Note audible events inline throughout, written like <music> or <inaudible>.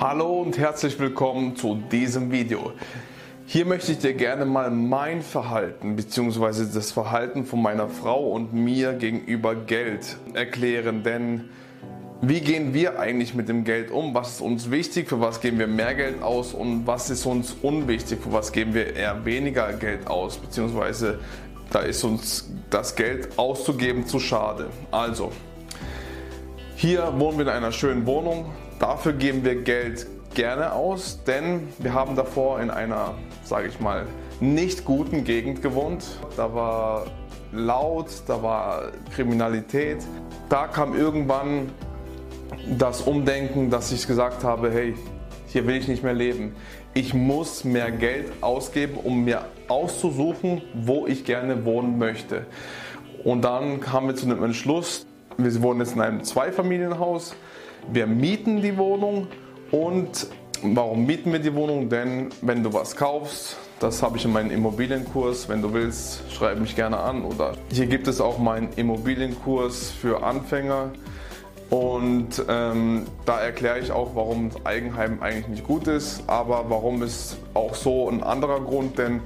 Hallo und herzlich willkommen zu diesem Video. Hier möchte ich dir gerne mal mein Verhalten bzw. das Verhalten von meiner Frau und mir gegenüber Geld erklären, denn wie gehen wir eigentlich mit dem Geld um? Was ist uns wichtig? Für was geben wir mehr Geld aus? Und was ist uns unwichtig? Für was geben wir eher weniger Geld aus? Beziehungsweise da ist uns das Geld auszugeben zu schade. Also, hier wohnen wir in einer schönen Wohnung. Dafür geben wir Geld gerne aus, denn wir haben davor in einer, sage ich mal, nicht guten Gegend gewohnt. Da war laut, da war Kriminalität. Da kam irgendwann das Umdenken, dass ich gesagt habe, hey, hier will ich nicht mehr leben. Ich muss mehr Geld ausgeben, um mir auszusuchen, wo ich gerne wohnen möchte. Und dann kamen wir zu dem Entschluss, wir wohnen jetzt in einem Zweifamilienhaus wir mieten die Wohnung und warum mieten wir die Wohnung? Denn wenn du was kaufst, das habe ich in meinem Immobilienkurs. Wenn du willst, schreib mich gerne an. Oder hier gibt es auch meinen Immobilienkurs für Anfänger. Und ähm, da erkläre ich auch, warum Eigenheim eigentlich nicht gut ist, aber warum ist auch so ein anderer Grund, denn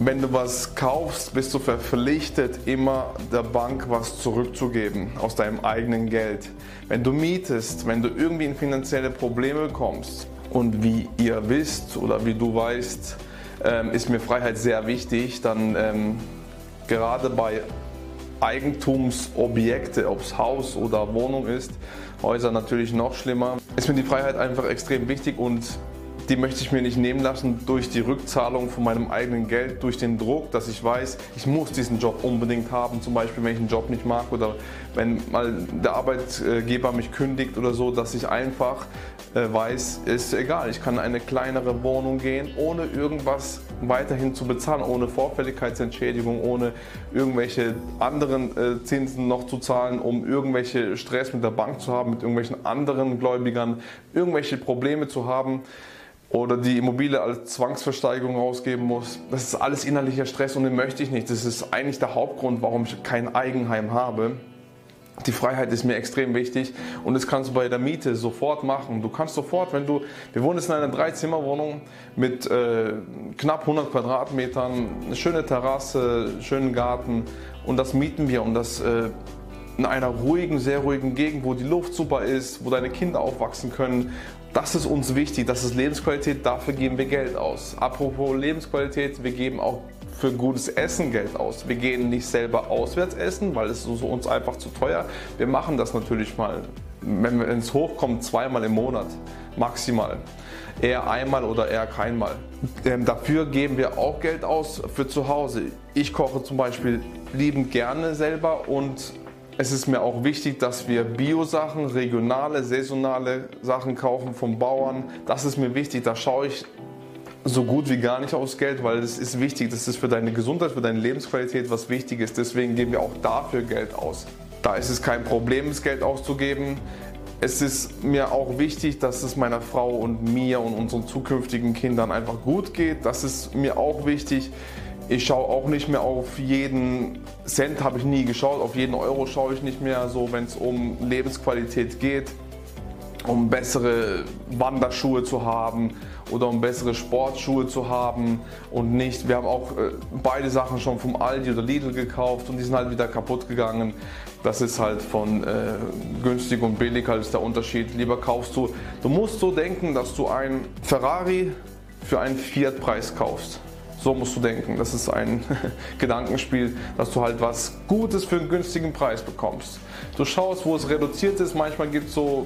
wenn du was kaufst, bist du verpflichtet, immer der Bank was zurückzugeben aus deinem eigenen Geld. Wenn du mietest, wenn du irgendwie in finanzielle Probleme kommst und wie ihr wisst oder wie du weißt, ähm, ist mir Freiheit sehr wichtig, dann ähm, gerade bei Eigentumsobjekte, ob es Haus oder Wohnung ist, Häuser natürlich noch schlimmer, ist mir die Freiheit einfach extrem wichtig und die möchte ich mir nicht nehmen lassen durch die Rückzahlung von meinem eigenen Geld, durch den Druck, dass ich weiß, ich muss diesen Job unbedingt haben. Zum Beispiel, wenn ich einen Job nicht mag oder wenn mal der Arbeitgeber mich kündigt oder so, dass ich einfach äh, weiß, ist egal, ich kann in eine kleinere Wohnung gehen, ohne irgendwas weiterhin zu bezahlen, ohne Vorfälligkeitsentschädigung, ohne irgendwelche anderen äh, Zinsen noch zu zahlen, um irgendwelche Stress mit der Bank zu haben, mit irgendwelchen anderen Gläubigern, irgendwelche Probleme zu haben oder die Immobilie als Zwangsversteigerung rausgeben muss. Das ist alles innerlicher Stress und den möchte ich nicht. Das ist eigentlich der Hauptgrund, warum ich kein Eigenheim habe. Die Freiheit ist mir extrem wichtig und das kannst du bei der Miete sofort machen. Du kannst sofort, wenn du, wir wohnen jetzt in einer Dreizimmerwohnung mit äh, knapp 100 Quadratmetern, eine schöne Terrasse, schönen Garten und das mieten wir und das äh, in einer ruhigen, sehr ruhigen Gegend, wo die Luft super ist, wo deine Kinder aufwachsen können das ist uns wichtig, das ist Lebensqualität, dafür geben wir Geld aus. Apropos Lebensqualität, wir geben auch für gutes Essen Geld aus. Wir gehen nicht selber auswärts essen, weil es uns einfach zu teuer. Wir machen das natürlich mal, wenn es hochkommt, zweimal im Monat maximal. Eher einmal oder eher keinmal. Ähm, dafür geben wir auch Geld aus für zu Hause. Ich koche zum Beispiel liebend gerne selber und es ist mir auch wichtig, dass wir Bio-Sachen, regionale, saisonale Sachen kaufen vom Bauern. Das ist mir wichtig. Da schaue ich so gut wie gar nicht aufs Geld, weil das ist wichtig. Das ist für deine Gesundheit, für deine Lebensqualität was Wichtiges. Deswegen geben wir auch dafür Geld aus. Da ist es kein Problem, das Geld auszugeben. Es ist mir auch wichtig, dass es meiner Frau und mir und unseren zukünftigen Kindern einfach gut geht. Das ist mir auch wichtig. Ich schaue auch nicht mehr auf jeden Cent, habe ich nie geschaut, auf jeden Euro schaue ich nicht mehr, so wenn es um Lebensqualität geht, um bessere Wanderschuhe zu haben oder um bessere Sportschuhe zu haben und nicht, wir haben auch äh, beide Sachen schon vom Aldi oder Lidl gekauft und die sind halt wieder kaputt gegangen. Das ist halt von äh, günstig und billig halt der Unterschied. Lieber kaufst du, du musst so denken, dass du ein Ferrari für einen Fiat-Preis kaufst. So musst du denken. Das ist ein <laughs> Gedankenspiel, dass du halt was Gutes für einen günstigen Preis bekommst. Du schaust, wo es reduziert ist. Manchmal gibt es so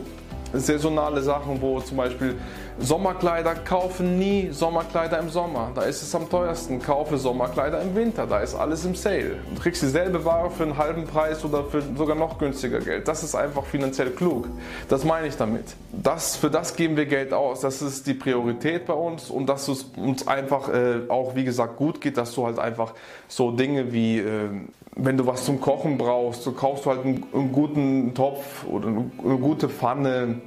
saisonale Sachen, wo zum Beispiel Sommerkleider kaufen nie Sommerkleider im Sommer. Da ist es am teuersten. Kaufe Sommerkleider im Winter. Da ist alles im Sale. Du kriegst dieselbe Ware für einen halben Preis oder für sogar noch günstiger Geld. Das ist einfach finanziell klug. Das meine ich damit. Das, für das geben wir Geld aus. Das ist die Priorität bei uns und dass es uns einfach äh, auch, wie gesagt, gut geht, dass du halt einfach so Dinge wie äh, wenn du was zum Kochen brauchst, so kaufst du halt einen, einen guten Topf oder eine, eine gute Pfanne,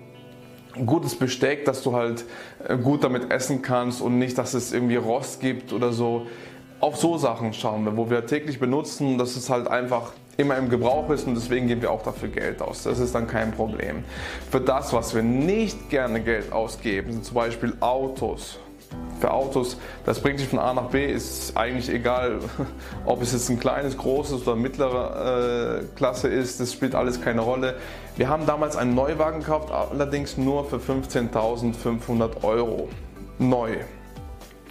gutes Besteck, dass du halt äh, gut damit essen kannst und nicht, dass es irgendwie Rost gibt oder so. Auf so Sachen schauen wir, wo wir täglich benutzen. Das ist halt einfach immer im Gebrauch ist und deswegen geben wir auch dafür Geld aus. Das ist dann kein Problem. Für das, was wir nicht gerne Geld ausgeben, sind zum Beispiel Autos. Für Autos, das bringt dich von A nach B, ist eigentlich egal, <laughs> ob es jetzt ein kleines, großes oder mittlere äh, Klasse ist, das spielt alles keine Rolle. Wir haben damals einen Neuwagen gekauft, allerdings nur für 15.500 Euro. Neu.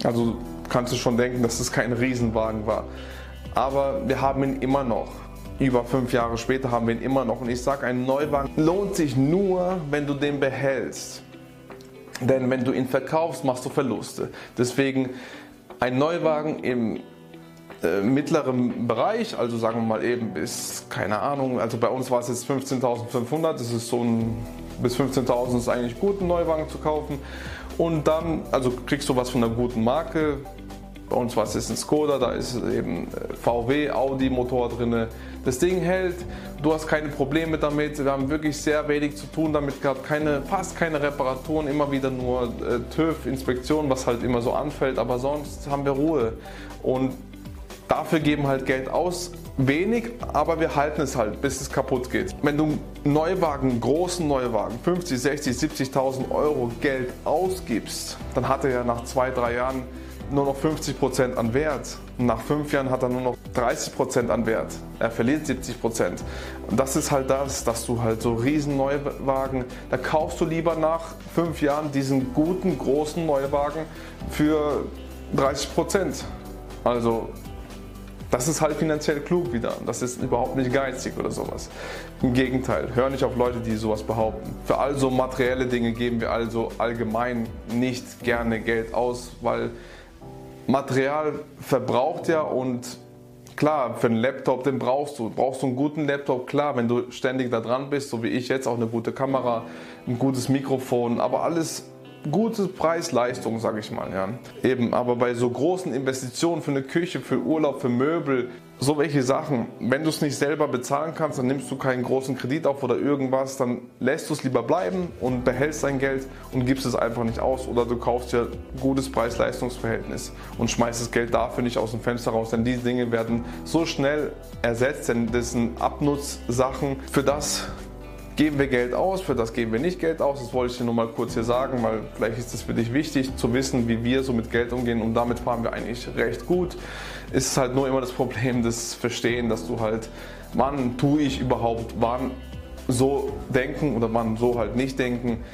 Also kannst du schon denken, dass es kein Riesenwagen war. Aber wir haben ihn immer noch. Über fünf Jahre später haben wir ihn immer noch. Und ich sage, ein Neuwagen lohnt sich nur, wenn du den behältst. Denn wenn du ihn verkaufst, machst du Verluste. Deswegen ein Neuwagen im äh, mittleren Bereich, also sagen wir mal eben bis, keine Ahnung, also bei uns war es jetzt 15.500, das ist so ein, bis 15.000 ist eigentlich gut, einen Neuwagen zu kaufen. Und dann, also kriegst du was von einer guten Marke, bei uns war es jetzt ein Skoda, da ist eben äh, VW, Audi Motor drin. Das Ding hält, du hast keine Probleme damit. Wir haben wirklich sehr wenig zu tun damit gehabt, keine, fast keine Reparaturen, immer wieder nur äh, TÜV, Inspektion, was halt immer so anfällt. Aber sonst haben wir Ruhe. Und dafür geben halt Geld aus. Wenig, aber wir halten es halt, bis es kaputt geht. Wenn du Neuwagen, großen Neuwagen, 50, 60, 70.000 Euro Geld ausgibst, dann hat er ja nach zwei, drei Jahren nur noch 50% an Wert. Nach fünf Jahren hat er nur noch 30% an Wert. Er verliert 70%. Und das ist halt das, dass du halt so riesen Neuwagen, da kaufst du lieber nach fünf Jahren diesen guten, großen Neuwagen für 30%. Also das ist halt finanziell klug wieder. Das ist überhaupt nicht geizig oder sowas. Im Gegenteil, hör nicht auf Leute, die sowas behaupten. Für all so materielle Dinge geben wir also allgemein nicht gerne Geld aus, weil Material verbraucht ja und klar, für einen Laptop, den brauchst du. Brauchst du einen guten Laptop? Klar, wenn du ständig da dran bist, so wie ich jetzt, auch eine gute Kamera, ein gutes Mikrofon, aber alles gute Preis-Leistung, sage ich mal. Ja. Eben, aber bei so großen Investitionen für eine Küche, für Urlaub, für Möbel, so welche Sachen, wenn du es nicht selber bezahlen kannst, dann nimmst du keinen großen Kredit auf oder irgendwas, dann lässt du es lieber bleiben und behältst dein Geld und gibst es einfach nicht aus oder du kaufst dir gutes Preis-Leistungs-Verhältnis und schmeißt das Geld dafür nicht aus dem Fenster raus, denn diese Dinge werden so schnell ersetzt, denn das sind Abnutzsachen für das geben wir Geld aus, für das geben wir nicht Geld aus. Das wollte ich dir nur mal kurz hier sagen, weil vielleicht ist es für dich wichtig zu wissen, wie wir so mit Geld umgehen und damit fahren wir eigentlich recht gut. Ist halt nur immer das Problem des Verstehen, dass du halt, wann tue ich überhaupt, wann so denken oder wann so halt nicht denken.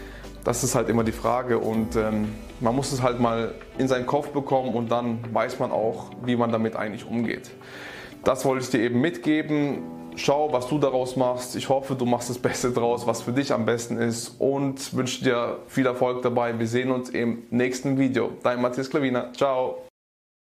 Das ist halt immer die Frage und ähm, man muss es halt mal in seinen Kopf bekommen und dann weiß man auch, wie man damit eigentlich umgeht. Das wollte ich dir eben mitgeben. Schau, was du daraus machst. Ich hoffe, du machst das Beste draus, was für dich am besten ist und wünsche dir viel Erfolg dabei. Wir sehen uns im nächsten Video. Dein Matthias Klavina. Ciao.